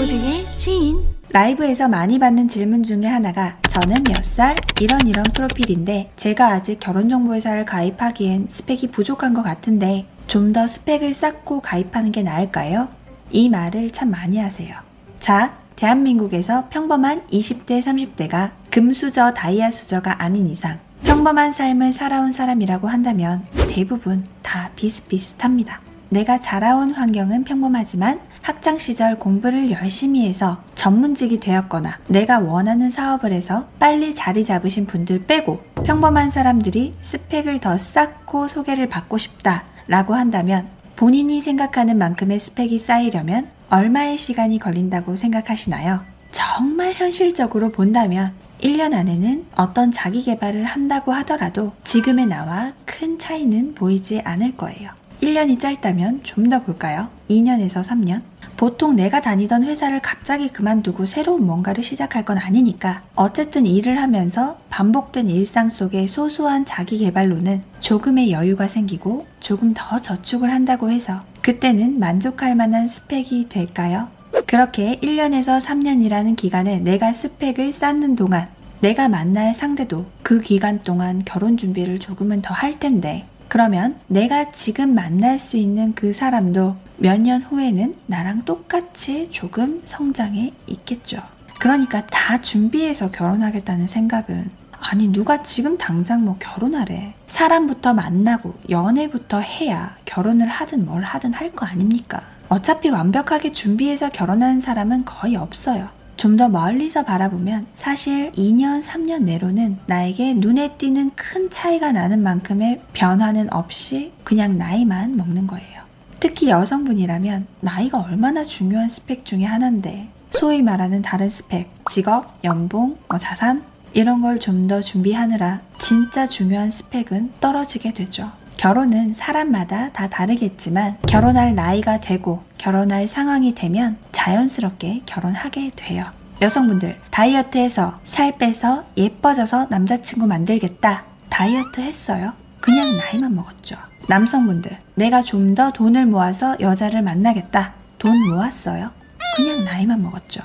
모두의 지인 라이브에서 많이 받는 질문 중에 하나가 저는 몇 살? 이런 이런 프로필인데 제가 아직 결혼정보회사를 가입하기엔 스펙이 부족한 것 같은데 좀 더 스펙을 쌓고 가입하는 게 나을까요? 이 말을 참 많이 하세요. 자, 대한민국에서 평범한 20대, 30대가 금수저, 다이아 수저가 아닌 이상 평범한 삶을 살아온 사람이라고 한다면 대부분 다 비슷비슷합니다. 내가 자라온 환경은 평범하지만 학창 시절 공부를 열심히 해서 전문직이 되었거나 내가 원하는 사업을 해서 빨리 자리 잡으신 분들 빼고 평범한 사람들이 스펙을 더 쌓고 소개를 받고 싶다 라고 한다면 본인이 생각하는 만큼의 스펙이 쌓이려면 얼마의 시간이 걸린다고 생각하시나요? 정말 현실적으로 본다면 1년 안에는 어떤 자기 개발을 한다고 하더라도 지금의 나와 큰 차이는 보이지 않을 거예요. 1년이 짧다면 좀 더 볼까요? 2년에서 3년? 보통 내가 다니던 회사를 갑자기 그만두고 새로운 뭔가를 시작할 건 아니니까 어쨌든 일을 하면서 반복된 일상 속의 소소한 자기 개발로는 조금의 여유가 생기고 조금 더 저축을 한다고 해서 그때는 만족할 만한 스펙이 될까요? 그렇게 1년에서 3년이라는 기간에 내가 스펙을 쌓는 동안 내가 만날 상대도 그 기간 동안 결혼 준비를 조금은 더 할 텐데 그러면 내가 지금 만날 수 있는 그 사람도 몇 년 후에는 나랑 똑같이 조금 성장해 있겠죠. 그러니까 다 준비해서 결혼하겠다는 생각은 아니 누가 지금 당장 뭐 결혼하래. 사람부터 만나고 연애부터 해야 결혼을 하든 뭘 하든 할 거 아닙니까? 어차피 완벽하게 준비해서 결혼하는 사람은 거의 없어요. 좀 더 멀리서 바라보면 사실 2년, 3년 내로는 나에게 눈에 띄는 큰 차이가 나는 만큼의 변화는 없이 그냥 나이만 먹는 거예요. 특히 여성분이라면 나이가 얼마나 중요한 스펙 중에 하나인데 소위 말하는 다른 스펙, 직업, 연봉, 뭐 자산 이런 걸 좀 더 준비하느라 진짜 중요한 스펙은 떨어지게 되죠. 결혼은 사람마다 다 다르겠지만 결혼할 나이가 되고 결혼할 상황이 되면 자연스럽게 결혼하게 돼요. 여성분들 다이어트 해서 살 빼서 예뻐져서 남자친구 만들겠다. 다이어트 했어요? 그냥 나이만 먹었죠. 남성분들 내가 좀 더 돈을 모아서 여자를 만나겠다. 돈 모았어요? 그냥 나이만 먹었죠.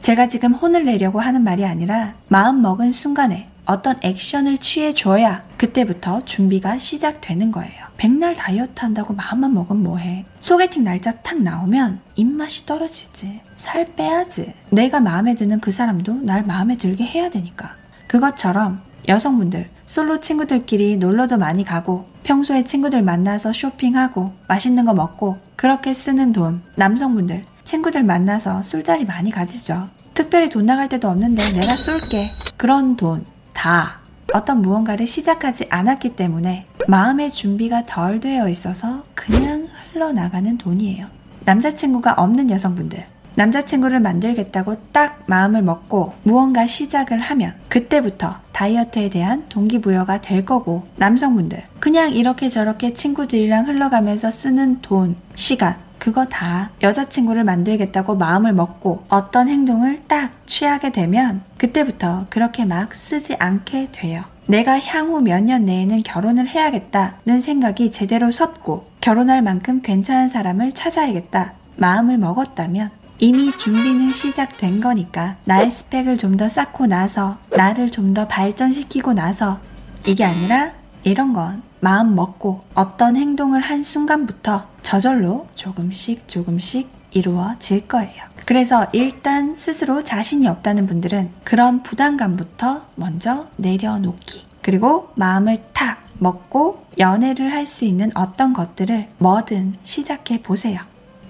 제가 지금 혼을 내려고 하는 말이 아니라 마음 먹은 순간에 어떤 액션을 취해줘야 그때부터 준비가 시작되는 거예요. 백날 다이어트 한다고 마음만 먹으면 뭐해. 소개팅 날짜 탁 나오면 입맛이 떨어지지. 살 빼야지. 내가 마음에 드는 그 사람도 날 마음에 들게 해야 되니까. 그것처럼 여성분들 솔로 친구들끼리 놀러도 많이 가고 평소에 친구들 만나서 쇼핑하고 맛있는 거 먹고 그렇게 쓰는 돈 남성분들 친구들 만나서 술자리 많이 가지죠. 특별히 돈 나갈 때도 없는데 내가 쏠게. 그런 돈 다 어떤 무언가를 시작하지 않았기 때문에 마음의 준비가 덜 되어 있어서 그냥 흘러나가는 돈이에요. 남자친구가 없는 여성분들. 남자친구를 만들겠다고 딱 마음을 먹고 무언가 시작을 하면 그때부터 다이어트에 대한 동기부여가 될 거고 남성분들 그냥 이렇게 저렇게 친구들이랑 흘러가면서 쓰는 돈, 시간 그거 다 여자친구를 만들겠다고 마음을 먹고 어떤 행동을 딱 취하게 되면 그때부터 그렇게 막 쓰지 않게 돼요. 내가 향후 몇 년 내에는 결혼을 해야겠다는 생각이 제대로 섰고 결혼할 만큼 괜찮은 사람을 찾아야겠다 마음을 먹었다면 이미 준비는 시작된 거니까 나의 스펙을 좀 더 쌓고 나서 나를 좀 더 발전시키고 나서 이게 아니라 이런 건 마음 먹고 어떤 행동을 한 순간부터 저절로 조금씩 조금씩 이루어질 거예요. 그래서 일단 스스로 자신이 없다는 분들은 그런 부담감부터 먼저 내려놓기. 그리고 마음을 탁 먹고 연애를 할 수 있는 어떤 것들을 뭐든 시작해 보세요.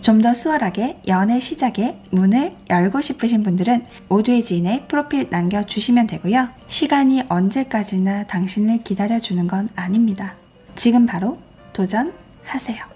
좀 더 수월하게 연애 시작에 문을 열고 싶으신 분들은 모두의 지인의 프로필 남겨주시면 되고요. 시간이 언제까지나 당신을 기다려주는 건 아닙니다. 지금 바로 도전하세요.